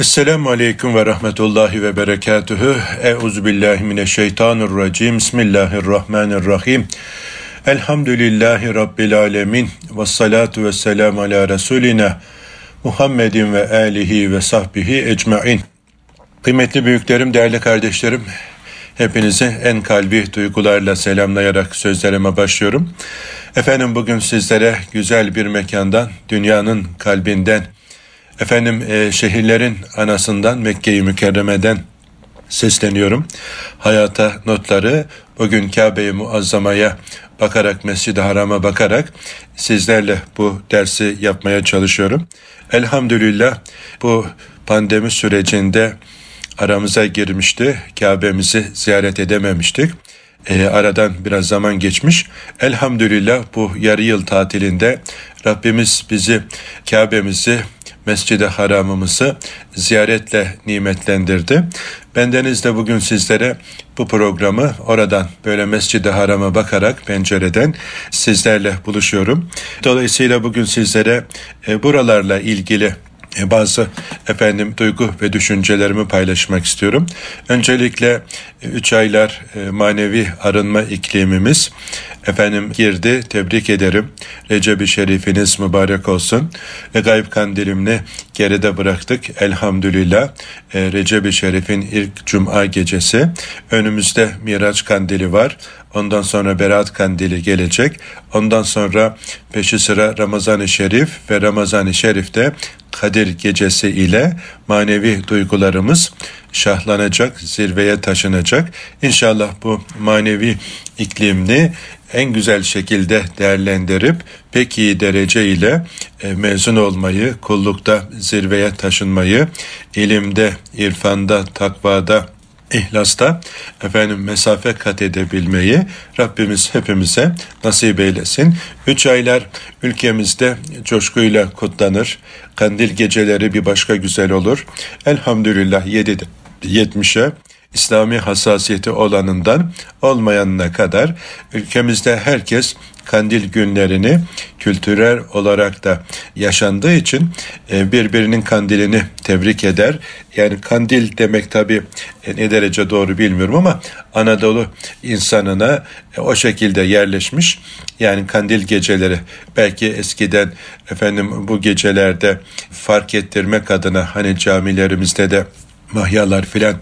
Esselamu Aleyküm ve Rahmetullahi ve Berekatühü. Euzu billahi mineşşeytanirracim. Bismillahirrahmanirrahim. Elhamdülillahi Rabbil alemin. Ve salatu ve selamu ala Resulina Muhammedin ve alihi ve sahbihi ecmain. Kıymetli büyüklerim, değerli kardeşlerim, hepinizi en kalbi duygularla selamlayarak sözlerime başlıyorum. Efendim bugün sizlere güzel bir mekandan, dünyanın kalbinden, Efendim e, şehirlerin anasından Mekke-i Mükerreme'den sesleniyorum. Hayata notları bugün Kabe-i Muazzama'ya bakarak Mescid-i Haram'a bakarak sizlerle bu dersi yapmaya çalışıyorum. Elhamdülillah bu pandemi sürecinde aramıza girmişti. Kabe'mizi ziyaret edememiştik. E, aradan biraz zaman geçmiş. Elhamdülillah bu yarı yıl tatilinde Rabbimiz bizi Kabe'mizi Mescid-i Haram'ımızı ziyaretle nimetlendirdi. Bendeniz de bugün sizlere bu programı oradan böyle Mescid-i Haram'a bakarak pencereden sizlerle buluşuyorum. Dolayısıyla bugün sizlere e, buralarla ilgili bazı efendim duygu ve düşüncelerimi paylaşmak istiyorum. Öncelikle 3 e, aylar e, manevi arınma iklimimiz efendim girdi. Tebrik ederim. Recep-i Şerifiniz mübarek olsun. Ve gayb kandilimini geride bıraktık. Elhamdülillah. Recep-i Şerif'in ilk cuma gecesi. Önümüzde Miraç kandili var. Ondan sonra Berat Kandili gelecek. Ondan sonra peşi sıra Ramazan-ı Şerif ve Ramazan-ı Şerif'te Kadir gecesi ile manevi duygularımız şahlanacak, zirveye taşınacak. İnşallah bu manevi iklimini en güzel şekilde değerlendirip pek iyi derece ile e, mezun olmayı, kullukta zirveye taşınmayı, ilimde, irfanda, takvada, ihlasta efendim mesafe kat edebilmeyi Rabbimiz hepimize nasip eylesin. Üç aylar ülkemizde coşkuyla kutlanır. Kandil geceleri bir başka güzel olur. Elhamdülillah 7'de 70'e İslami hassasiyeti olanından olmayanına kadar ülkemizde herkes kandil günlerini kültürel olarak da yaşandığı için e, birbirinin kandilini tebrik eder. Yani kandil demek tabi e, ne derece doğru bilmiyorum ama Anadolu insanına e, o şekilde yerleşmiş. Yani kandil geceleri belki eskiden efendim bu gecelerde fark ettirmek adına hani camilerimizde de mahyalar filan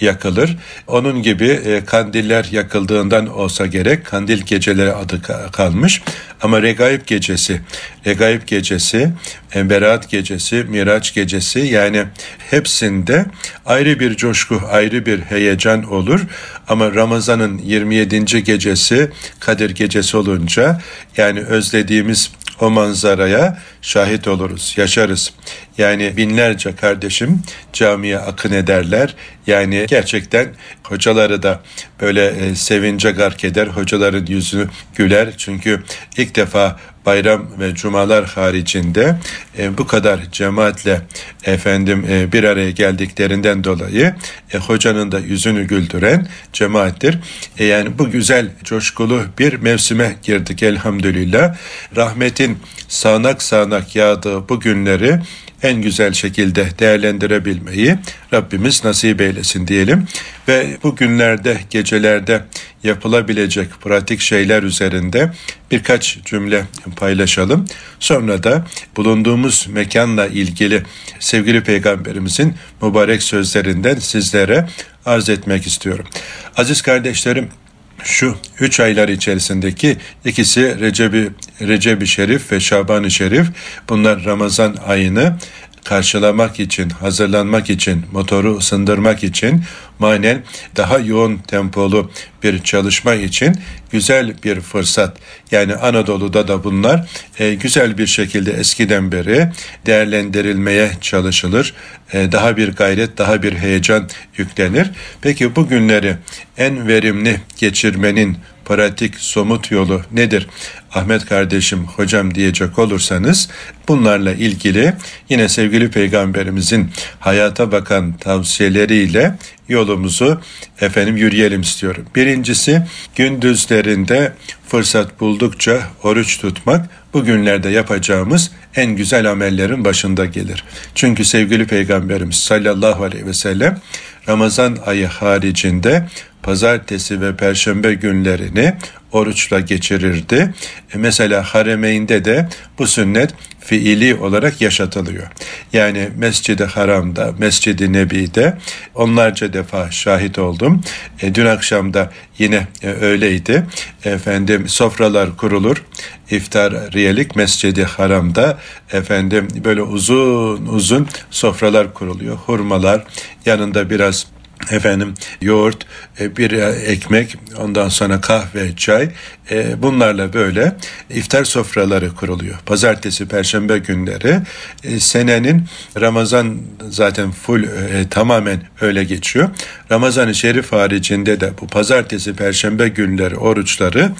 yakılır. Onun gibi e, kandiller yakıldığından olsa gerek kandil geceleri adı kalmış. Ama Regaib gecesi, Regaib gecesi, e, Berat gecesi, Miraç gecesi yani hepsinde ayrı bir coşku, ayrı bir heyecan olur. Ama Ramazan'ın 27. gecesi Kadir gecesi olunca yani özlediğimiz o manzaraya şahit oluruz, yaşarız. Yani binlerce kardeşim camiye akın ederler. Yani gerçekten hocaları da böyle e, sevince gark eder, hocaların yüzünü güler. Çünkü ilk defa bayram ve cumalar haricinde e, bu kadar cemaatle efendim e, bir araya geldiklerinden dolayı e, hocanın da yüzünü güldüren cemaattir. E, yani bu güzel coşkulu bir mevsime girdik elhamdülillah. Rahmetin sağanak sağanak yağdığı bu günleri en güzel şekilde değerlendirebilmeyi Rabbimiz nasip eylesin diyelim. Ve bu günlerde, gecelerde yapılabilecek pratik şeyler üzerinde birkaç cümle paylaşalım. Sonra da bulunduğumuz mekanla ilgili sevgili peygamberimizin mübarek sözlerinden sizlere arz etmek istiyorum. Aziz kardeşlerim, şu üç aylar içerisindeki ikisi Recep-i Recep Şerif ve Şaban-ı Şerif. Bunlar Ramazan ayını karşılamak için, hazırlanmak için, motoru ısındırmak için manen daha yoğun tempolu bir çalışma için güzel bir fırsat. Yani Anadolu'da da bunlar e, güzel bir şekilde eskiden beri değerlendirilmeye çalışılır. E, daha bir gayret, daha bir heyecan yüklenir. Peki bu günleri en verimli geçirmenin pratik somut yolu nedir? Ahmet kardeşim, hocam diyecek olursanız bunlarla ilgili yine sevgili peygamberimizin hayata bakan tavsiyeleriyle yolumuzu efendim yürüyelim istiyorum. Birincisi gündüzlerinde fırsat buldukça oruç tutmak bu günlerde yapacağımız en güzel amellerin başında gelir. Çünkü sevgili Peygamberimiz sallallahu aleyhi ve sellem Ramazan ayı haricinde pazartesi ve perşembe günlerini oruçla geçirirdi. E mesela Haremeyn'de de bu sünnet fiili olarak yaşatılıyor. Yani Mescid-i Haram'da, Mescid-i Nebi'de onlarca defa şahit oldum. E, dün akşam da yine e, öyleydi. Efendim sofralar kurulur. İftar riyelik Mescid-i Haram'da efendim böyle uzun uzun sofralar kuruluyor. Hurmalar, yanında biraz efendim yoğurt, e, bir ekmek, ondan sonra kahve, çay e, bunlarla böyle iftar sofraları kuruluyor. Pazartesi, perşembe günleri e, senenin Ramazan zaten full tamamen öyle geçiyor. Ramazan-ı Şerif haricinde de bu pazartesi, perşembe günleri oruçları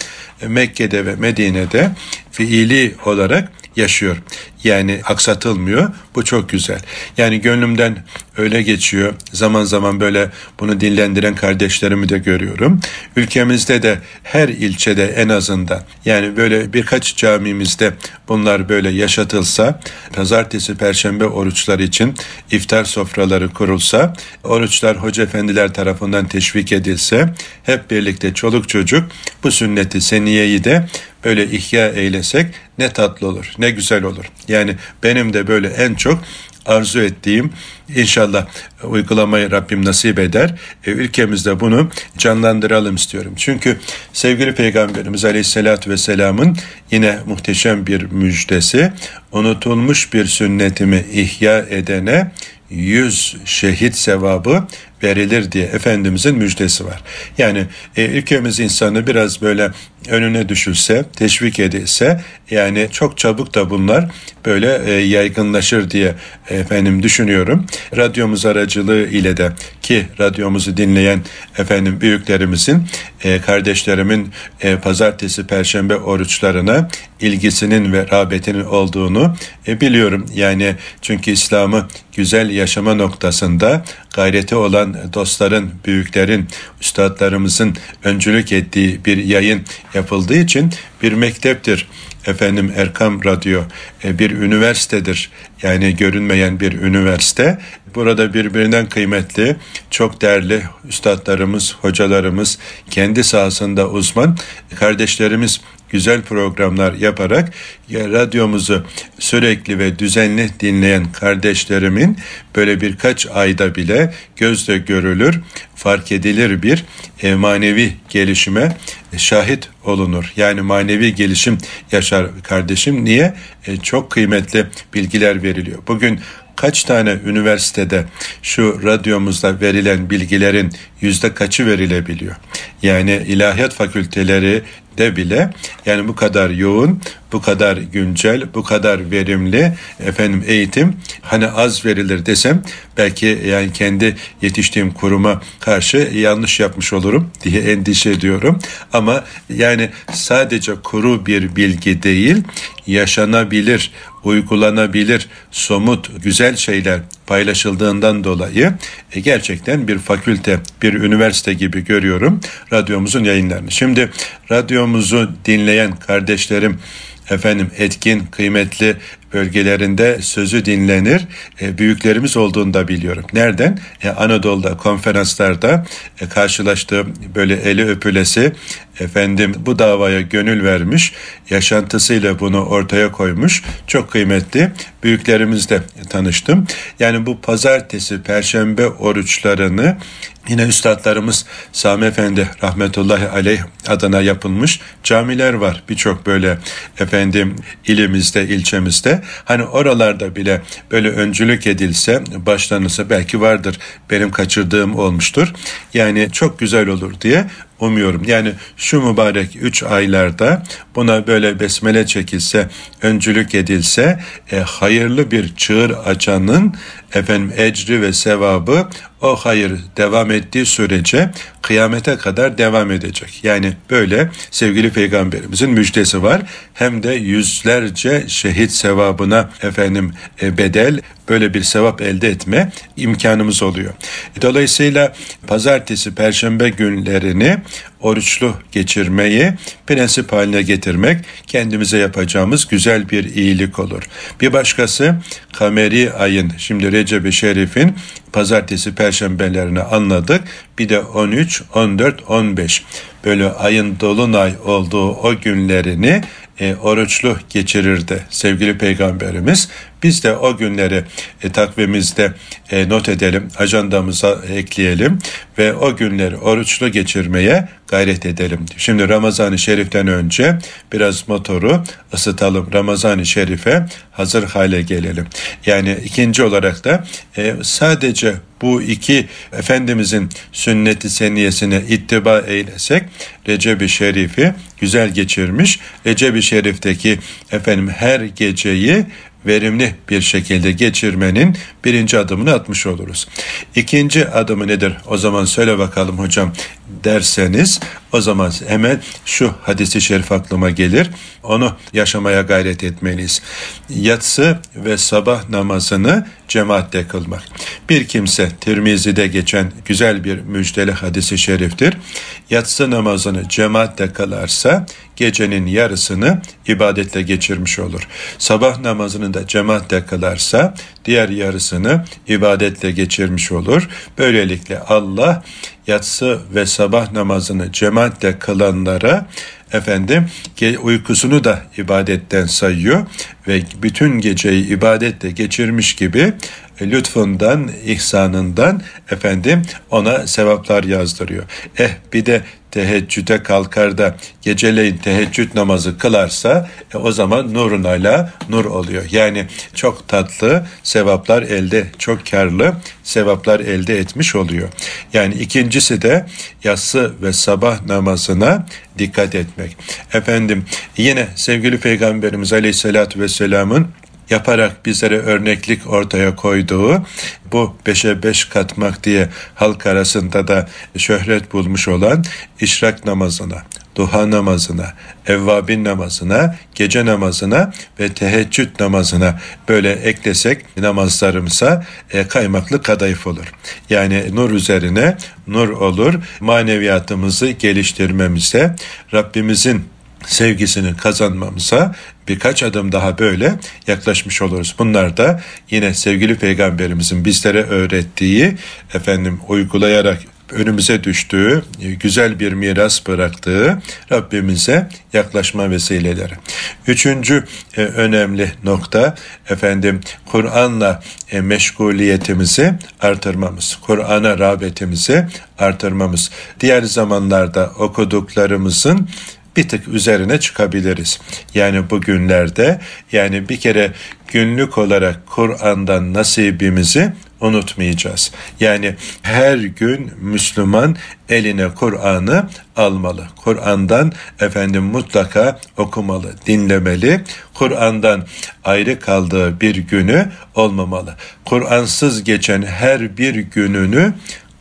Mekke'de ve Medine'de fiili olarak yaşıyor. Yani aksatılmıyor. Bu çok güzel. Yani gönlümden öyle geçiyor. Zaman zaman böyle bunu dinlendiren kardeşlerimi de görüyorum. Ülkemizde de her ilçede en azından yani böyle birkaç camimizde bunlar böyle yaşatılsa, pazartesi, perşembe oruçlar için iftar sofraları kurulsa, oruçlar hoca efendiler tarafından teşvik edilse, hep birlikte çoluk çocuk bu sünneti seniyeyi de böyle ihya eylesek ne tatlı olur, ne güzel olur. Yani benim de böyle en çok arzu ettiğim inşallah uygulamayı Rabbim nasip eder. E, ülkemizde bunu canlandıralım istiyorum. Çünkü sevgili Peygamberimiz Aleyhisselatü Vesselam'ın yine muhteşem bir müjdesi unutulmuş bir sünnetimi ihya edene yüz şehit sevabı verilir diye Efendimizin müjdesi var. Yani e, ülkemiz insanı biraz böyle önüne düşülse, teşvik edilse yani çok çabuk da bunlar böyle e, yaygınlaşır diye efendim düşünüyorum. Radyomuz aracılığı ile de ki radyomuzu dinleyen efendim büyüklerimizin, e, kardeşlerimin e, pazartesi, perşembe oruçlarına ilgisinin ve rağbetinin olduğunu e, biliyorum. Yani çünkü İslam'ı güzel yaşama noktasında gayreti olan dostların, büyüklerin, üstadlarımızın öncülük ettiği bir yayın yapıldığı için bir mekteptir. Efendim Erkam Radyo e, bir üniversitedir. Yani görünmeyen bir üniversite. Burada birbirinden kıymetli, çok değerli üstadlarımız, hocalarımız, kendi sahasında uzman kardeşlerimiz güzel programlar yaparak radyomuzu sürekli ve düzenli dinleyen kardeşlerimin böyle birkaç ayda bile gözle görülür, fark edilir bir e, manevi gelişime şahit olunur. Yani manevi gelişim yaşar kardeşim. Niye? E, çok kıymetli bilgiler veriliyor. Bugün kaç tane üniversitede şu radyomuzda verilen bilgilerin yüzde kaçı verilebiliyor? Yani ilahiyat fakülteleri de bile yani bu kadar yoğun, bu kadar güncel, bu kadar verimli efendim eğitim hani az verilir desem belki yani kendi yetiştiğim kuruma karşı yanlış yapmış olurum diye endişe ediyorum. Ama yani sadece kuru bir bilgi değil, yaşanabilir, uygulanabilir, somut, güzel şeyler paylaşıldığından dolayı e, gerçekten bir fakülte, bir üniversite gibi görüyorum radyomuzun yayınlarını. Şimdi radyomuzu dinleyen kardeşlerim efendim etkin, kıymetli bölgelerinde sözü dinlenir. E, büyüklerimiz olduğunu da biliyorum. Nereden? E, Anadolu'da konferanslarda e, karşılaştığım böyle eli öpülesi efendim bu davaya gönül vermiş, yaşantısıyla bunu ortaya koymuş. Çok kıymetli büyüklerimizle tanıştım. Yani bu pazartesi, perşembe oruçlarını Yine üstadlarımız Sami Efendi rahmetullahi aleyh adına yapılmış camiler var. Birçok böyle efendim ilimizde, ilçemizde. Hani oralarda bile böyle öncülük edilse, başlanırsa belki vardır. Benim kaçırdığım olmuştur. Yani çok güzel olur diye umuyorum. Yani şu mübarek üç aylarda buna böyle besmele çekilse, öncülük edilse e, hayırlı bir çığır açanın efendim ecri ve sevabı o hayır devam ettiği sürece kıyamete kadar devam edecek. Yani böyle sevgili peygamberimizin müjdesi var. Hem de yüzlerce şehit sevabına efendim e, bedel böyle bir sevap elde etme imkanımız oluyor. Dolayısıyla pazartesi, perşembe günlerini oruçlu geçirmeyi prensip haline getirmek kendimize yapacağımız güzel bir iyilik olur. Bir başkası kameri ayın şimdi Recep-i Şerif'in pazartesi perşembelerini anladık. Bir de 13, 14, 15 böyle ayın dolunay olduğu o günlerini e, oruçlu geçirirdi sevgili peygamberimiz. Biz de o günleri e, takvimimizde e, not edelim, ajandamıza ekleyelim ve o günleri oruçlu geçirmeye gayret edelim. Şimdi Ramazan-ı Şerif'ten önce biraz motoru ısıtalım. Ramazan-ı Şerif'e hazır hale gelelim. Yani ikinci olarak da e, sadece bu iki Efendimizin sünneti seniyesine ittiba eylesek Recep-i Şerif'i güzel geçirmiş. Recep-i Şerif'teki efendim her geceyi verimli bir şekilde geçirmenin birinci adımını atmış oluruz. İkinci adımı nedir? O zaman söyle bakalım hocam derseniz o zaman hemen şu hadisi şerif aklıma gelir. Onu yaşamaya gayret etmeliyiz. Yatsı ve sabah namazını cemaatle kılmak. Bir kimse Tirmizi'de geçen güzel bir müjdeli hadisi şeriftir. Yatsı namazını cemaatle kılarsa gecenin yarısını ibadetle geçirmiş olur. Sabah namazını da cemaatle kılarsa diğer yarısını ibadetle geçirmiş olur. Böylelikle Allah yatsı ve sabah namazını cemaatle kılanlara efendim uykusunu da ibadetten sayıyor ve bütün geceyi ibadetle geçirmiş gibi e, lütfundan, ihsanından efendim ona sevaplar yazdırıyor. Eh bir de teheccüde kalkar da geceleyin teheccüd namazı kılarsa e, o zaman nurun ala nur oluyor. Yani çok tatlı sevaplar elde, çok karlı sevaplar elde etmiş oluyor. Yani ikincisi de yatsı ve sabah namazına dikkat etmek. Efendim yine sevgili Peygamberimiz Aleyhisselatü Vesselam'ın yaparak bizlere örneklik ortaya koyduğu bu beşe beş katmak diye halk arasında da şöhret bulmuş olan işrak namazına, duha namazına, evvabin namazına, gece namazına ve teheccüd namazına böyle eklesek namazlarımıza e, kaymaklı kadayıf olur. Yani nur üzerine nur olur. Maneviyatımızı geliştirmemize, Rabbimizin sevgisini kazanmamıza birkaç adım daha böyle yaklaşmış oluruz. Bunlar da yine sevgili peygamberimizin bizlere öğrettiği efendim uygulayarak önümüze düştüğü, güzel bir miras bıraktığı Rabbimize yaklaşma vesileleri. Üçüncü e, önemli nokta efendim Kur'an'la e, meşguliyetimizi artırmamız, Kur'an'a rağbetimizi artırmamız. Diğer zamanlarda okuduklarımızın bir tık üzerine çıkabiliriz. Yani bugünlerde yani bir kere günlük olarak Kur'an'dan nasibimizi unutmayacağız. Yani her gün Müslüman eline Kur'an'ı almalı. Kur'an'dan efendim mutlaka okumalı, dinlemeli. Kur'an'dan ayrı kaldığı bir günü olmamalı. Kur'ansız geçen her bir gününü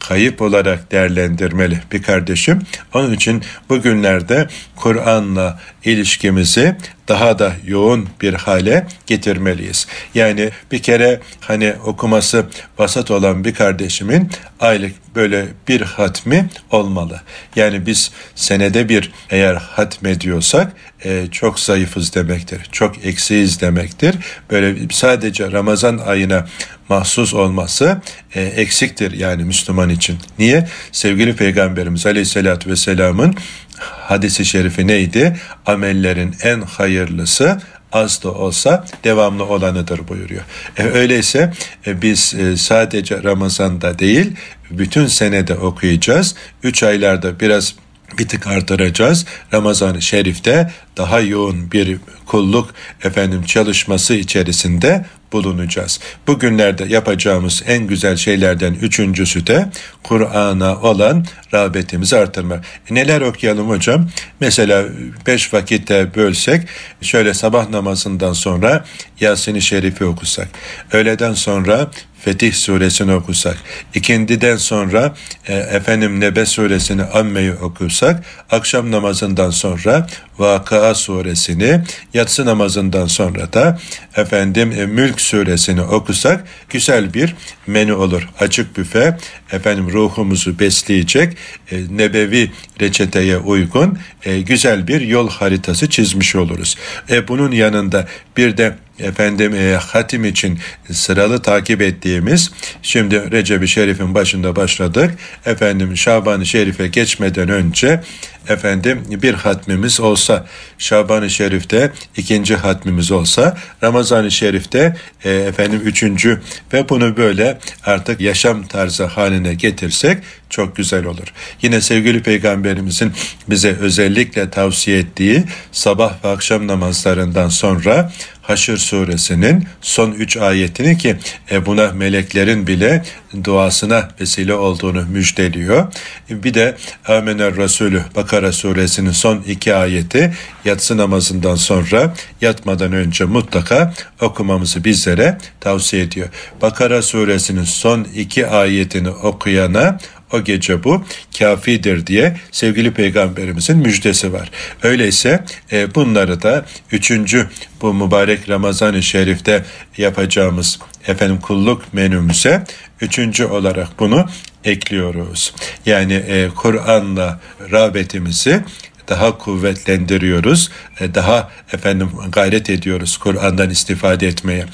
kayıp olarak değerlendirmeli bir kardeşim. Onun için bugünlerde Kur'an'la ilişkimizi daha da yoğun bir hale getirmeliyiz. Yani bir kere hani okuması vasat olan bir kardeşimin aylık böyle bir hatmi olmalı. Yani biz senede bir eğer hatmediyorsak e, çok zayıfız demektir. Çok eksiyiz demektir. Böyle sadece Ramazan ayına mahsus olması e, eksiktir yani Müslüman için. Niye? Sevgili Peygamberimiz Aleyhisselatü Vesselam'ın hadisi şerifi neydi? Amellerin en hayırlısı az da olsa devamlı olanıdır buyuruyor. E, öyleyse e, biz e, sadece Ramazan'da değil bütün senede okuyacağız. Üç aylarda biraz bir tık artıracağız. Ramazan-ı Şerif'te daha yoğun bir kulluk efendim çalışması içerisinde bulunacağız. Bugünlerde yapacağımız en güzel şeylerden üçüncüsü de Kur'an'a olan rağbetimizi artırmak. E neler okuyalım hocam? Mesela beş vakitte bölsek şöyle sabah namazından sonra Yasin-i Şerif'i okusak. Öğleden sonra Fetih suresini okusak, ikindiden sonra e, efendim Nebe suresini Amme'yi okursak, akşam namazından sonra Vakıa suresini, yatsı namazından sonra da efendim e, Mülk suresini okusak güzel bir menü olur. Açık büfe efendim ruhumuzu besleyecek e, nebevi reçeteye uygun e, güzel bir yol haritası çizmiş oluruz. E, bunun yanında bir de efendim e, hatim için sıralı takip ettiğimiz şimdi Recep-i Şerif'in başında başladık. Efendim Şaban-ı Şerif'e geçmeden önce efendim bir hatmimiz olsa Şaban-ı Şerif'te ikinci hatmimiz olsa Ramazan-ı Şerif'te e, efendim üçüncü ve bunu böyle artık yaşam tarzı haline getirsek çok güzel olur. Yine sevgili peygamberimizin bize özellikle tavsiye ettiği sabah ve akşam namazlarından sonra Haşr suresinin son üç ayetini ki e, buna meleklerin bile duasına vesile olduğunu müjdeliyor. Bir de Amener Resulü Bakara suresinin son iki ayeti yatsı namazından sonra yatmadan önce mutlaka okumamızı bizlere tavsiye ediyor. Bakara suresinin son iki ayetini okuyana o gece bu kafidir diye sevgili peygamberimizin müjdesi var. Öyleyse e, bunları da üçüncü bu mübarek Ramazan-ı Şerif'te yapacağımız efendim kulluk menümüze üçüncü olarak bunu ekliyoruz. Yani e, Kur'an'la rağbetimizi daha kuvvetlendiriyoruz. E, daha efendim gayret ediyoruz Kur'an'dan istifade etmeye.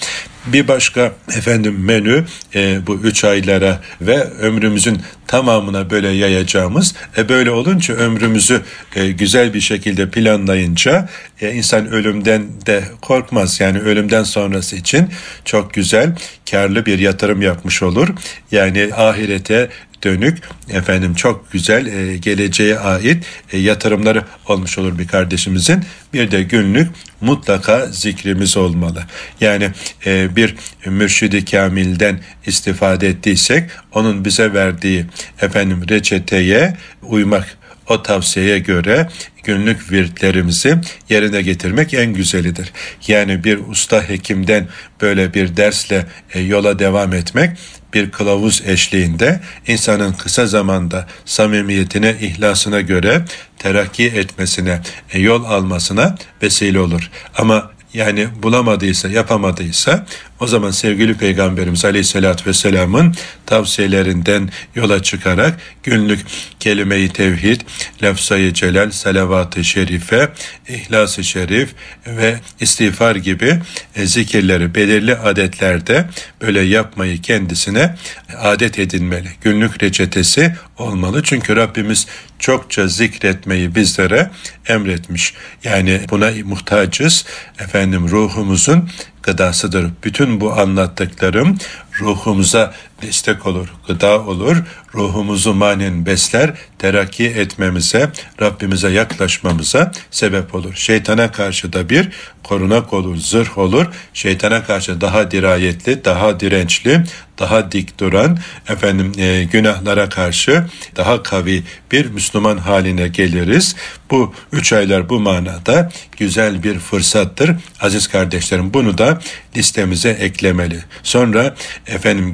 Bir başka efendim menü e, bu üç aylara ve ömrümüzün tamamına böyle yayacağımız e, böyle olunca ömrümüzü e, güzel bir şekilde planlayınca e, insan ölümden de korkmaz yani ölümden sonrası için çok güzel karlı bir yatırım yapmış olur yani ahirete dönük efendim çok güzel e, geleceğe ait e, yatırımları olmuş olur bir kardeşimizin. Bir de günlük mutlaka zikrimiz olmalı. Yani e, bir mürşidi kamilden istifade ettiysek onun bize verdiği efendim reçeteye uymak o tavsiyeye göre günlük virtlerimizi yerine getirmek en güzelidir. Yani bir usta hekimden böyle bir dersle e, yola devam etmek bir kılavuz eşliğinde insanın kısa zamanda samimiyetine, ihlasına göre terakki etmesine, e, yol almasına vesile olur. Ama yani bulamadıysa, yapamadıysa o zaman sevgili Peygamberimiz Aleyhisselatü Vesselam'ın tavsiyelerinden yola çıkarak günlük kelime-i tevhid, lafzayı celal, salavat-ı şerife, ihlas-ı şerif ve istiğfar gibi e, zikirleri belirli adetlerde böyle yapmayı kendisine adet edinmeli. Günlük reçetesi olmalı. Çünkü Rabbimiz çokça zikretmeyi bizlere emretmiş. Yani buna muhtacız. Efendim ruhumuzun gıdasıdır. Bütün bu anlattıklarım ruhumuza destek olur, gıda olur, ruhumuzu manen besler, terakki etmemize, Rabbimize yaklaşmamıza sebep olur. Şeytana karşı da bir korunak olur, zırh olur. Şeytana karşı daha dirayetli, daha dirençli, daha dik duran, efendim e, günahlara karşı daha kavi bir Müslüman haline geliriz. Bu üç aylar bu manada güzel bir fırsattır. Aziz kardeşlerim bunu da listemize eklemeli. Sonra efendim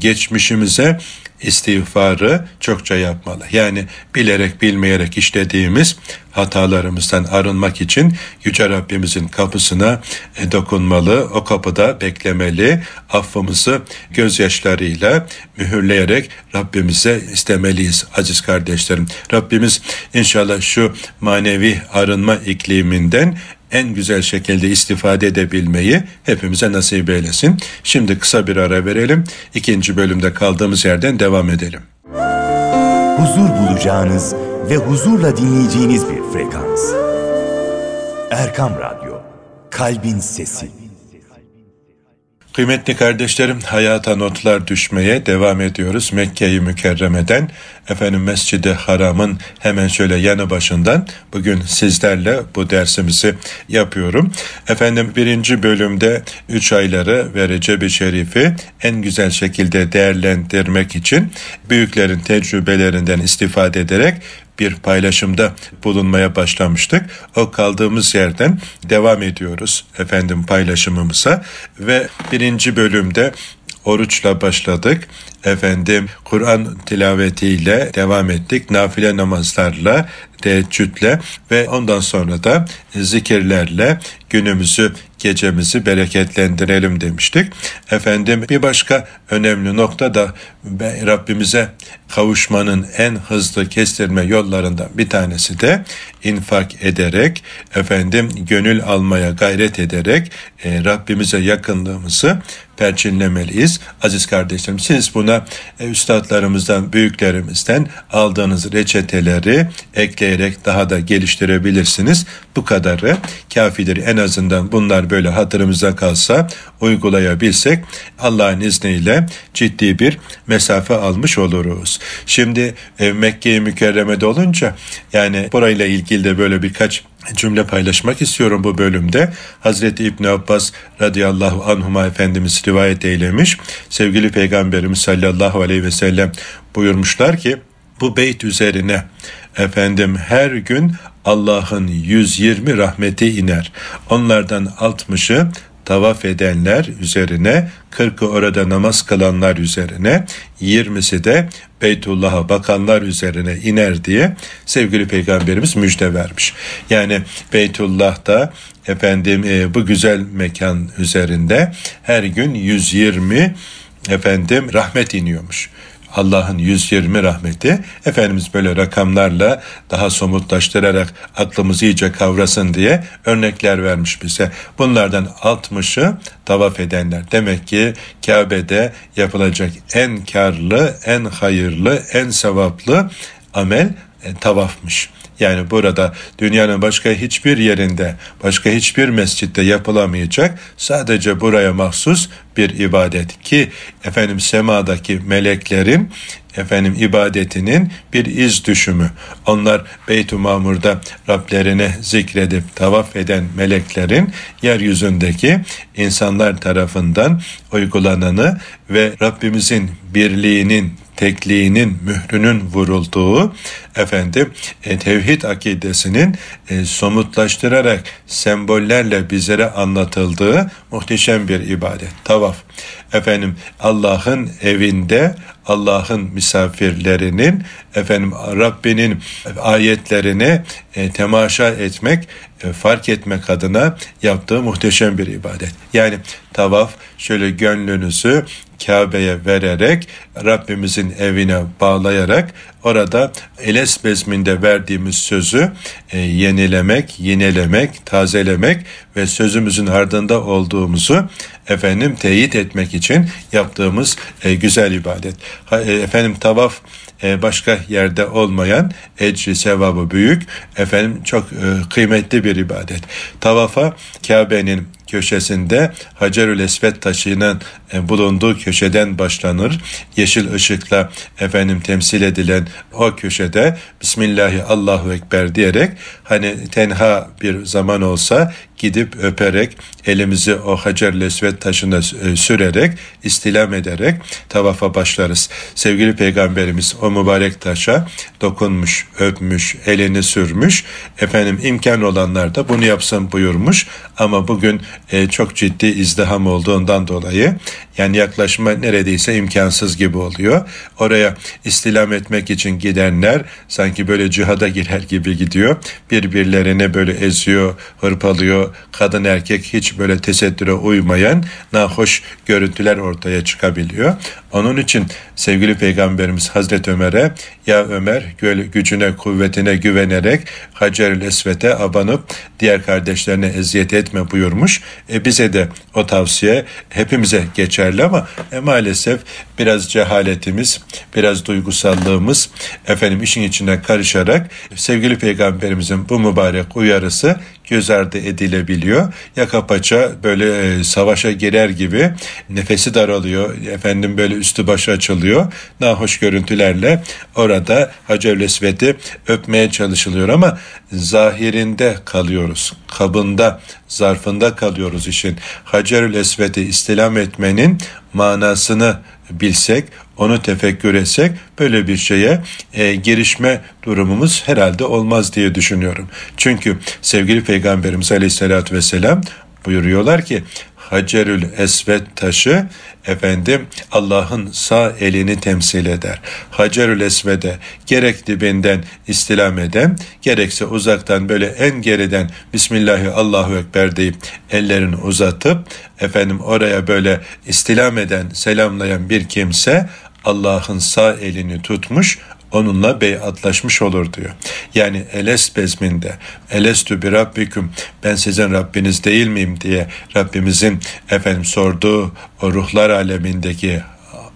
geçmişimize istiğfarı çokça yapmalı. Yani bilerek bilmeyerek işlediğimiz hatalarımızdan arınmak için Yüce Rabbimizin kapısına e, dokunmalı, o kapıda beklemeli, affımızı gözyaşlarıyla mühürleyerek Rabbimize istemeliyiz aziz kardeşlerim. Rabbimiz inşallah şu manevi arınma ikliminden en güzel şekilde istifade edebilmeyi hepimize nasip eylesin. Şimdi kısa bir ara verelim. İkinci bölümde kaldığımız yerden devam edelim. Huzur bulacağınız ve huzurla dinleyeceğiniz bir frekans. Erkam Radyo, Kalbin Sesi. Kıymetli kardeşlerim hayata notlar düşmeye devam ediyoruz. Mekke-i Mükerreme'den efendim Mescid-i Haram'ın hemen şöyle yanı başından bugün sizlerle bu dersimizi yapıyorum. Efendim birinci bölümde üç ayları ve Recep-i Şerif'i en güzel şekilde değerlendirmek için büyüklerin tecrübelerinden istifade ederek bir paylaşımda bulunmaya başlamıştık. O kaldığımız yerden devam ediyoruz efendim paylaşımımıza ve birinci bölümde oruçla başladık. Efendim Kur'an tilavetiyle devam ettik. Nafile namazlarla, teheccüdle ve ondan sonra da zikirlerle günümüzü gecemizi bereketlendirelim demiştik. Efendim bir başka önemli nokta da Rabbimize kavuşmanın en hızlı kestirme yollarından bir tanesi de infak ederek efendim gönül almaya gayret ederek e, Rabbimize yakınlığımızı perçinlemeliyiz. Aziz kardeşlerim siz buna e, üstadlarımızdan, büyüklerimizden aldığınız reçeteleri ekleyerek daha da geliştirebilirsiniz. Bu kadarı kafidir. En azından bunlar böyle hatırımıza kalsa uygulayabilsek Allah'ın izniyle ciddi bir mesafe almış oluruz. Şimdi e, Mekke-i Mükerreme'de olunca yani burayla ilgili de böyle birkaç cümle paylaşmak istiyorum bu bölümde. Hazreti İbn Abbas radıyallahu anhuma Efendimiz rivayet eylemiş. Sevgili Peygamberimiz sallallahu aleyhi ve sellem buyurmuşlar ki bu beyt üzerine efendim her gün Allah'ın 120 rahmeti iner. Onlardan 60'ı tavaf edenler üzerine, 40'ı orada namaz kılanlar üzerine, 20'si de Beytullah'a bakanlar üzerine iner diye sevgili peygamberimiz müjde vermiş. Yani Beytullah'ta efendim e, bu güzel mekan üzerinde her gün 120 efendim rahmet iniyormuş. Allah'ın 120 rahmeti Efendimiz böyle rakamlarla daha somutlaştırarak aklımız iyice kavrasın diye örnekler vermiş bize. Bunlardan 60'ı tavaf edenler. Demek ki Kabe'de yapılacak en karlı, en hayırlı, en sevaplı amel e, tavafmış. Yani burada dünyanın başka hiçbir yerinde, başka hiçbir mescitte yapılamayacak sadece buraya mahsus bir ibadet ki efendim semadaki meleklerin efendim ibadetinin bir iz düşümü. Onlar Beyt-i Mamur'da Rablerine zikredip tavaf eden meleklerin yeryüzündeki insanlar tarafından uygulananı ve Rabbimizin birliğinin tekliğinin mührünün vurulduğu efendim e, tevhid akidesinin e, somutlaştırarak sembollerle bizlere anlatıldığı muhteşem bir ibadet. Tavaf. Efendim Allah'ın evinde Allah'ın misafirlerinin efendim Rabbinin ayetlerini e, temaşa etmek, fark etmek adına yaptığı muhteşem bir ibadet. Yani tavaf şöyle gönlünüzü Kabe'ye vererek Rabbimizin evine bağlayarak orada Eles bezminde verdiğimiz sözü e, yenilemek, yinelemek, tazelemek ve sözümüzün ardında olduğumuzu efendim teyit etmek için yaptığımız e, güzel ibadet. Ha, e, efendim tavaf e, başka yerde olmayan ecri sevabı büyük efendim çok e, kıymetli bir ibadet. Tavafa Kabe'nin köşesinde Hacerül Esved taşının bulunduğu köşeden başlanır. Yeşil ışıkla efendim temsil edilen o köşede Bismillahi Allahu Ekber diyerek hani tenha bir zaman olsa gidip öperek elimizi o Hacer Lesvet taşına e, sürerek istilam ederek tavafa başlarız. Sevgili peygamberimiz o mübarek taşa dokunmuş, öpmüş, elini sürmüş. Efendim imkan olanlar da bunu yapsın buyurmuş. Ama bugün e, çok ciddi izdiham olduğundan dolayı yani yaklaşma neredeyse imkansız gibi oluyor. Oraya istilam etmek için gidenler sanki böyle cihada girer gibi gidiyor. Birbirlerine böyle eziyor, hırpalıyor. Kadın erkek hiç böyle tesettüre uymayan nahoş görüntüler ortaya çıkabiliyor. Onun için sevgili Peygamberimiz Hazreti Ömer'e ya Ömer gücüne kuvvetine güvenerek Hacer-ül Esvet'e abanıp diğer kardeşlerine eziyet etme buyurmuş. E bize de o tavsiye hepimize geçerli ama e, maalesef biraz cehaletimiz, biraz duygusallığımız efendim işin içine karışarak sevgili peygamberimizin bu mübarek uyarısı göz ardı edilebiliyor. Yaka paça böyle e, savaşa girer gibi nefesi daralıyor. Efendim böyle üstü başı açılıyor. Nahoş görüntülerle orada Hacer Esved'i öpmeye çalışılıyor ama zahirinde kalıyoruz. Kabında, zarfında kalıyoruz işin. Hacerül Esved'i istilam etmenin manasını bilsek, onu tefekkür etsek böyle bir şeye e, girişme durumumuz herhalde olmaz diye düşünüyorum. Çünkü sevgili Peygamberimiz Aleyhisselatü Vesselam buyuruyorlar ki Hacerül Esved taşı efendim Allah'ın sağ elini temsil eder. Hacerül Esved'e gerek dibinden istilam eden gerekse uzaktan böyle en geriden Bismillahi Allahu Ekber deyip ellerini uzatıp efendim oraya böyle istilam eden selamlayan bir kimse Allah'ın sağ elini tutmuş onunla beyatlaşmış olur diyor. Yani eles bezminde elestü bir rabbiküm ben sizin Rabbiniz değil miyim diye Rabbimizin efendim sorduğu o ruhlar alemindeki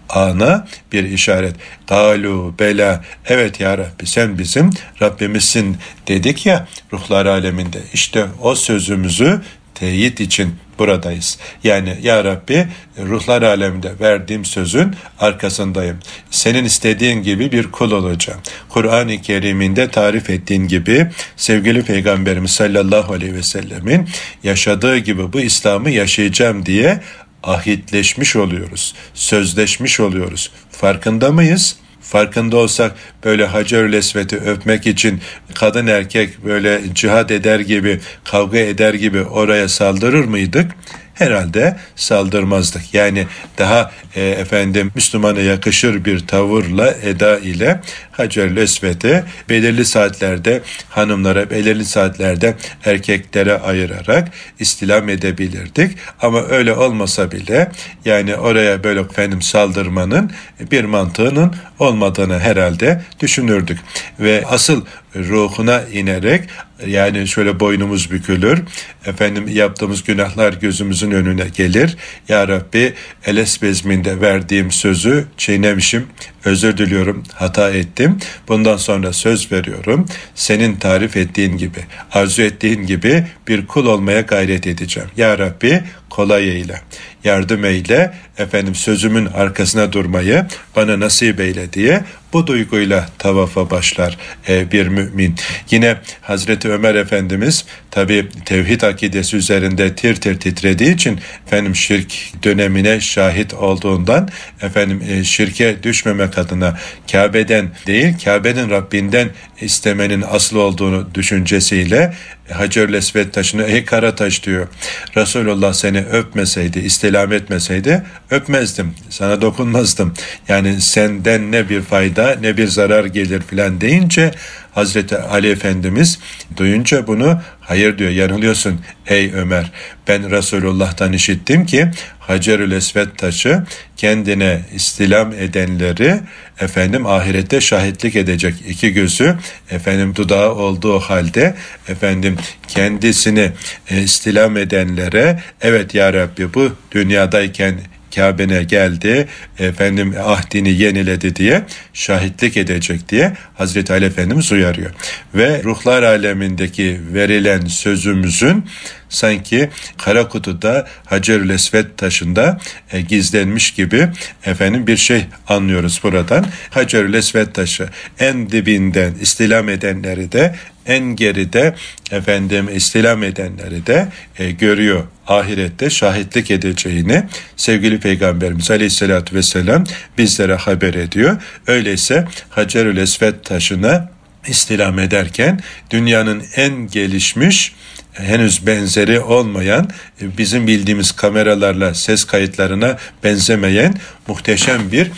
ana bir işaret. Galu bela evet ya Rabbi sen bizim Rabbimizsin dedik ya ruhlar aleminde. İşte o sözümüzü teyit için buradayız. Yani ya Rabbi ruhlar aleminde verdiğim sözün arkasındayım. Senin istediğin gibi bir kul olacağım. Kur'an-ı Kerim'inde tarif ettiğin gibi sevgili Peygamberimiz sallallahu aleyhi ve sellemin yaşadığı gibi bu İslam'ı yaşayacağım diye ahitleşmiş oluyoruz. Sözleşmiş oluyoruz. Farkında mıyız? Farkında olsak böyle Hacer-ül Esved'i öpmek için kadın erkek böyle cihad eder gibi, kavga eder gibi oraya saldırır mıydık? herhalde saldırmazdık. Yani daha e, efendim Müslümana yakışır bir tavırla eda ile Hacer Esved'e belirli saatlerde hanımlara belirli saatlerde erkeklere ayırarak istilam edebilirdik. Ama öyle olmasa bile yani oraya böyle efendim saldırmanın bir mantığının olmadığını herhalde düşünürdük. Ve asıl ruhuna inerek yani şöyle boynumuz bükülür. Efendim yaptığımız günahlar gözümüzün önüne gelir. Ya Rabbi eles bezminde verdiğim sözü çiğnemişim. Özür diliyorum. Hata ettim. Bundan sonra söz veriyorum. Senin tarif ettiğin gibi, arzu ettiğin gibi bir kul olmaya gayret edeceğim. Ya Rabbi kolay eyle yardım eyle, efendim sözümün arkasına durmayı bana nasip eyle diye bu duyguyla tavafa başlar e, bir mümin. Yine Hazreti Ömer Efendimiz tabi tevhid akidesi üzerinde tir tir titrediği için efendim şirk dönemine şahit olduğundan efendim e, şirke düşmemek adına Kabe'den değil Kabe'nin Rabbinden istemenin asıl olduğunu düşüncesiyle Hacer-ül Esved taşını ey kara taş diyor. Resulullah seni öpmeseydi, istilam etmeseydi öpmezdim. Sana dokunmazdım. Yani senden ne bir fayda ne bir zarar gelir filan deyince Hazreti Ali Efendimiz duyunca bunu hayır diyor yanılıyorsun ey Ömer ben Resulullah'tan işittim ki Hacerül Esved taşı kendine istilam edenleri efendim ahirette şahitlik edecek iki gözü efendim dudağı olduğu halde efendim kendisini e, istilam edenlere evet ya Rabbi bu dünyadayken Kabe'ne geldi, efendim ahdini yeniledi diye şahitlik edecek diye Hazreti Ali Efendimiz uyarıyor. Ve ruhlar alemindeki verilen sözümüzün sanki kara kutuda Hacerül Esved taşında e, gizlenmiş gibi efendim bir şey anlıyoruz buradan. Hacerül Esved taşı en dibinden istilam edenleri de en geride efendim istilam edenleri de e, görüyor ahirette şahitlik edeceğini sevgili Peygamberimiz Aleyhisselatü Vesselam bizlere haber ediyor. Öyleyse Hacerül Esved taşına istilam ederken dünyanın en gelişmiş henüz benzeri olmayan bizim bildiğimiz kameralarla ses kayıtlarına benzemeyen muhteşem bir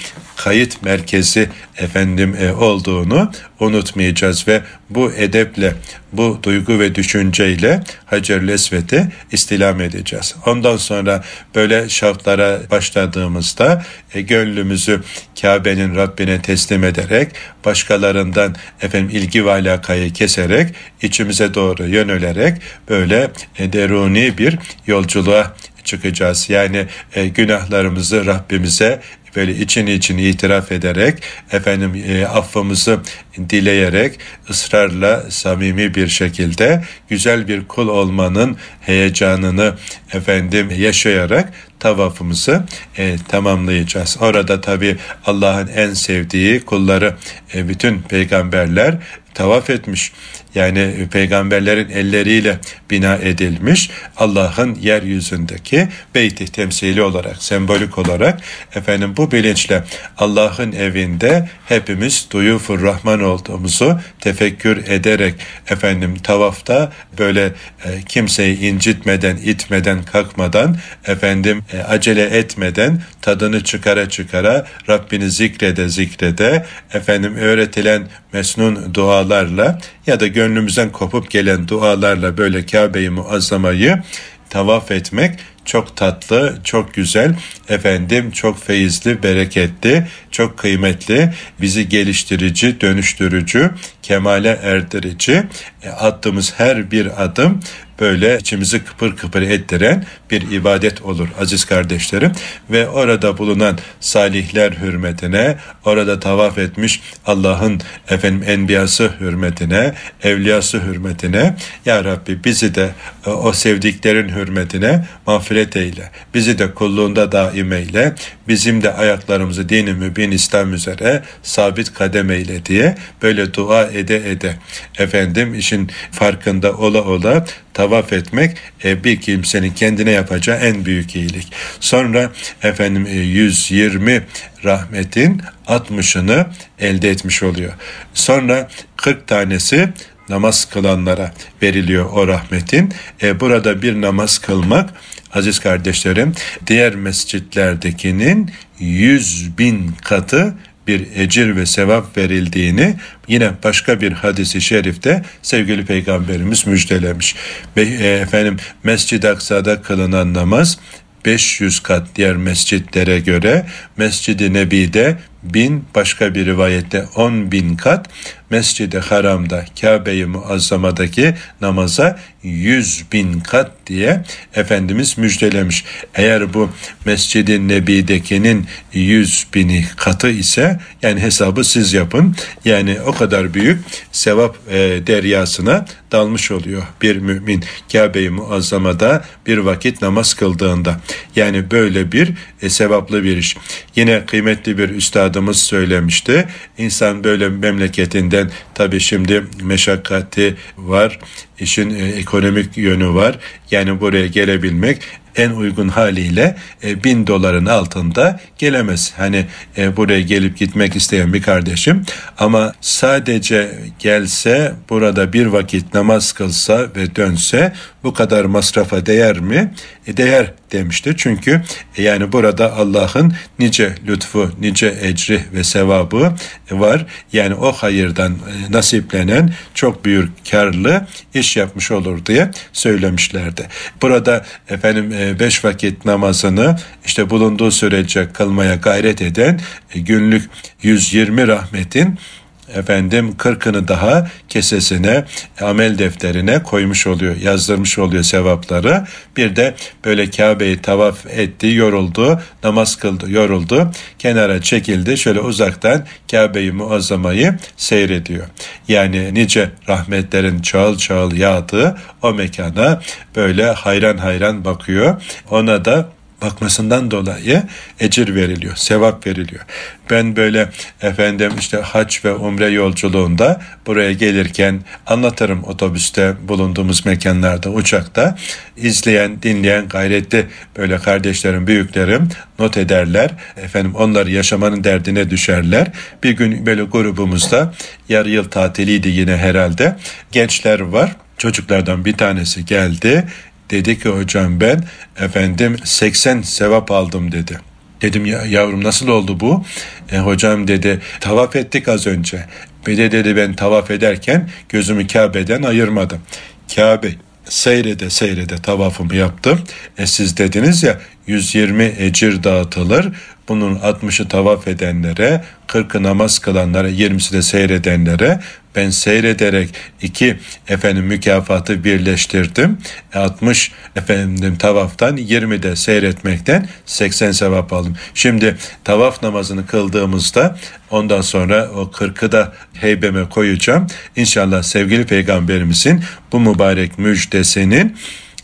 kayıt merkezi efendim e, olduğunu unutmayacağız ve bu edeple, bu duygu ve düşünceyle Hacer Lesvet'i istilam edeceğiz. Ondan sonra böyle şartlara başladığımızda e, gönlümüzü Kabe'nin Rabbine teslim ederek, başkalarından efendim ilgi ve alakayı keserek, içimize doğru yönelerek böyle e, deruni bir yolculuğa çıkacağız. Yani e, günahlarımızı Rabbimize böyle için için itiraf ederek efendim e, affımızı dileyerek ısrarla samimi bir şekilde güzel bir kul olmanın heyecanını efendim yaşayarak tavafımızı e, tamamlayacağız. Orada tabi Allah'ın en sevdiği kulları e, bütün peygamberler tavaf etmiş. Yani peygamberlerin elleriyle bina edilmiş Allah'ın yeryüzündeki beyti temsili olarak, sembolik olarak efendim bu bilinçle Allah'ın evinde hepimiz duyufur Rahman olduğumuzu tefekkür ederek efendim tavafta böyle e, kimseyi incitmeden, itmeden, kalkmadan efendim e, acele etmeden tadını çıkara çıkara Rabbini zikrede zikrede efendim öğretilen mesnun dualarla ya da gönlümüzden kopup gelen dualarla böyle Kabe-i Muazzama'yı tavaf etmek çok tatlı, çok güzel, efendim çok feyizli, bereketli, çok kıymetli, bizi geliştirici, dönüştürücü, kemale erdirici, e, attığımız her bir adım böyle içimizi kıpır kıpır ettiren bir ibadet olur aziz kardeşlerim. Ve orada bulunan salihler hürmetine, orada tavaf etmiş Allah'ın efendim enbiyası hürmetine, evliyası hürmetine Ya Rabbi bizi de e, o sevdiklerin hürmetine mağfiret eyle. Bizi de kulluğunda daim eyle. Bizim de ayaklarımızı dini mübin İslam üzere sabit kadem eyle diye böyle dua ede ede efendim işin farkında ola ola tavaf etmek e, bir kimsenin kendine yapacağı en büyük iyilik. Sonra efendim e, 120 rahmetin 60'ını elde etmiş oluyor. Sonra 40 tanesi namaz kılanlara veriliyor o rahmetin. E, burada bir namaz kılmak aziz kardeşlerim diğer mescitlerdekinin yüz bin katı bir ecir ve sevap verildiğini yine başka bir hadisi şerifte sevgili peygamberimiz müjdelemiş. Ve e, efendim Mescid-i Aksa'da kılınan namaz 500 kat diğer mescitlere göre Mescid-i Nebi'de bin başka bir rivayette on bin kat Mescid-i Haram'da Kabe-i Muazzama'daki namaza yüz bin kat diye Efendimiz müjdelemiş. Eğer bu Mescid-i Nebi'dekinin yüz bini katı ise yani hesabı siz yapın. Yani o kadar büyük sevap e, deryasına dalmış oluyor bir mümin Kabe-i Muazzama'da bir vakit namaz kıldığında. Yani böyle bir e, sevaplı bir iş. Yine kıymetli bir üstadımız söylemişti. İnsan böyle memleketinden tabi şimdi meşakkati var, işin e, ekonomik yönü var. Yani buraya gelebilmek en uygun haliyle e, bin doların altında gelemez. Hani e, buraya gelip gitmek isteyen bir kardeşim ama sadece gelse burada bir vakit namaz kılsa ve dönse bu kadar masrafa değer mi? E, değer demişti. Çünkü e, yani burada Allah'ın nice lütfu, nice ecri ve sevabı var. Yani o hayırdan e, nasiplenen çok büyük karlı iş yapmış olur diye söylemişlerdi. Burada efendim e, beş vakit namazını işte bulunduğu sürece kılmaya gayret eden günlük 120 rahmetin efendim kırkını daha kesesine amel defterine koymuş oluyor yazdırmış oluyor sevapları. Bir de böyle Kabe'yi tavaf etti yoruldu namaz kıldı yoruldu. Kenara çekildi şöyle uzaktan Kabe'yi muazzamayı seyrediyor. Yani nice rahmetlerin çağıl çağıl yağdığı o mekana böyle hayran hayran bakıyor. Ona da bakmasından dolayı ecir veriliyor, sevap veriliyor. Ben böyle efendim işte hac ve umre yolculuğunda buraya gelirken anlatırım otobüste bulunduğumuz mekanlarda, uçakta izleyen, dinleyen gayretli böyle kardeşlerim, büyüklerim not ederler. Efendim onlar yaşamanın derdine düşerler. Bir gün böyle grubumuzda yarı yıl tatiliydi yine herhalde. Gençler var. Çocuklardan bir tanesi geldi Dedi ki hocam ben efendim 80 sevap aldım dedi. Dedim ya, yavrum nasıl oldu bu? E, hocam dedi tavaf ettik az önce. Bir de dedi ben tavaf ederken gözümü Kabe'den ayırmadım. Kabe seyrede seyrede tavafımı yaptım. E siz dediniz ya 120 ecir dağıtılır. Bunun 60'ı tavaf edenlere, 40'ı namaz kılanlara, 20'si de seyredenlere ben seyrederek iki efendim mükafatı birleştirdim. 60 efendim tavaftan 20 de seyretmekten 80 sevap aldım. Şimdi tavaf namazını kıldığımızda ondan sonra o 40'ı da heybeme koyacağım. İnşallah sevgili peygamberimizin bu mübarek müjdesinin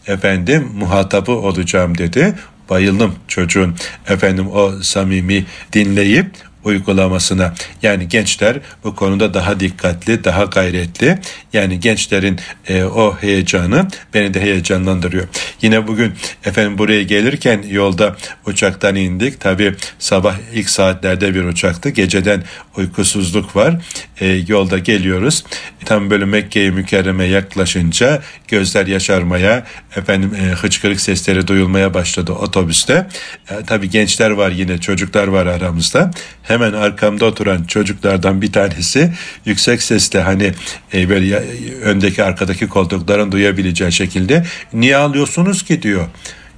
efendim muhatabı olacağım dedi. Bayıldım çocuğun. Efendim o samimi dinleyip uygulamasına. Yani gençler bu konuda daha dikkatli, daha gayretli. Yani gençlerin e, o heyecanı beni de heyecanlandırıyor. Yine bugün efendim buraya gelirken yolda uçaktan indik. Tabii sabah ilk saatlerde bir uçaktı. Geceden uykusuzluk var. E, yolda geliyoruz. Tam böyle Mekke-i Mükerreme yaklaşınca gözler yaşarmaya, efendim e, hıçkırık sesleri duyulmaya başladı otobüste. E, tabii gençler var yine çocuklar var aramızda. Hemen arkamda oturan çocuklardan bir tanesi yüksek sesle hani e, böyle ya, öndeki arkadaki koltukların duyabileceği şekilde niye alıyorsunuz ki diyor.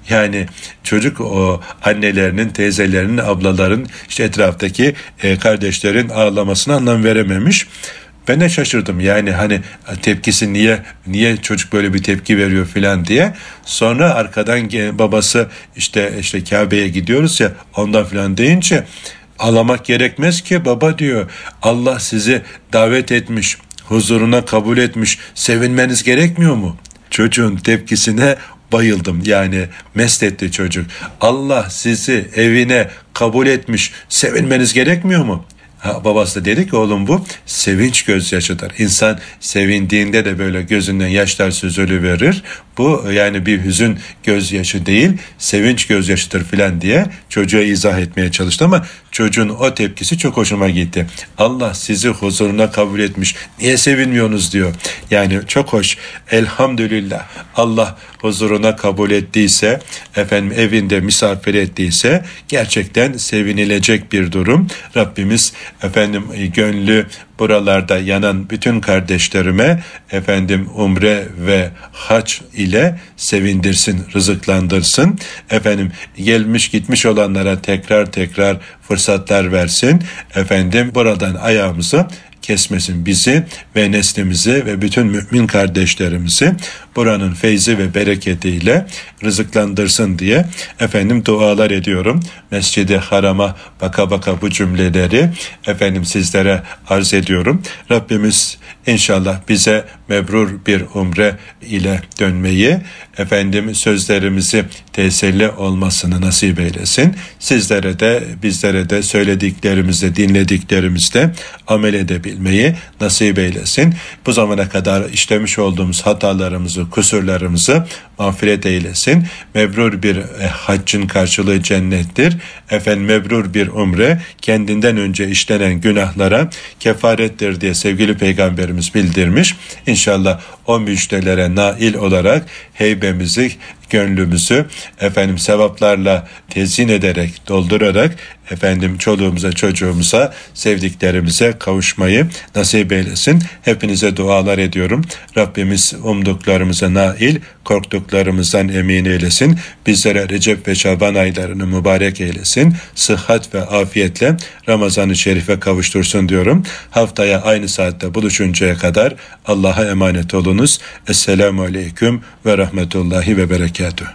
Yani çocuk o annelerinin, teyzelerinin, ablaların, işte etraftaki e, kardeşlerin ağlamasına anlam verememiş. Ben de şaşırdım yani hani tepkisi niye niye çocuk böyle bir tepki veriyor filan diye. Sonra arkadan babası işte işte Kabe'ye gidiyoruz ya ondan filan deyince ağlamak gerekmez ki baba diyor. Allah sizi davet etmiş, huzuruna kabul etmiş. Sevinmeniz gerekmiyor mu? Çocuğun tepkisine bayıldım. Yani mest etti çocuk. Allah sizi evine kabul etmiş. Sevinmeniz gerekmiyor mu? Ha, babası da dedi ki oğlum bu sevinç gözyaşıdır. İnsan sevindiğinde de böyle gözünden yaşlar süzülü verir. Bu yani bir hüzün gözyaşı değil sevinç gözyaşıdır filan diye çocuğa izah etmeye çalıştı ama çocuğun o tepkisi çok hoşuma gitti. Allah sizi huzuruna kabul etmiş. Niye sevinmiyorsunuz diyor. Yani çok hoş. Elhamdülillah. Allah huzuruna kabul ettiyse, efendim evinde misafir ettiyse gerçekten sevinilecek bir durum. Rabbimiz efendim gönlü buralarda yanan bütün kardeşlerime efendim umre ve hac ile sevindirsin, rızıklandırsın. Efendim gelmiş gitmiş olanlara tekrar tekrar fırsatlar versin. Efendim buradan ayağımızı kesmesin bizi ve neslimizi ve bütün mümin kardeşlerimizi buranın feyzi ve bereketiyle rızıklandırsın diye efendim dualar ediyorum. Mescidi Haram'a baka baka bu cümleleri efendim sizlere arz ediyorum. Rabbimiz inşallah bize mebrur bir umre ile dönmeyi efendim sözlerimizi teselli olmasını nasip eylesin. Sizlere de bizlere de söylediklerimizde dinlediklerimizde amel edebilmeyi nasip eylesin. Bu zamana kadar işlemiş olduğumuz hatalarımızı, kusurlarımızı mağfiret eylesin. Mebrur bir e, haccın karşılığı cennettir. Efendim mebrur bir umre kendinden önce işlenen günahlara kefarettir diye sevgili peygamberimiz bildirmiş. İnşallah o müjdelere nail olarak heybemizi gönlümüzü efendim sevaplarla tezyin ederek, doldurarak efendim çoluğumuza, çocuğumuza, sevdiklerimize kavuşmayı nasip eylesin. Hepinize dualar ediyorum. Rabbimiz umduklarımıza nail, korktuklarımızdan emin eylesin. Bizlere Recep ve Şaban aylarını mübarek eylesin. Sıhhat ve afiyetle Ramazan-ı Şerif'e kavuştursun diyorum. Haftaya aynı saatte buluşuncaya kadar Allah'a emanet olunuz. Esselamu Aleyküm ve Rahmetullahi ve Berekatuhu. пятую.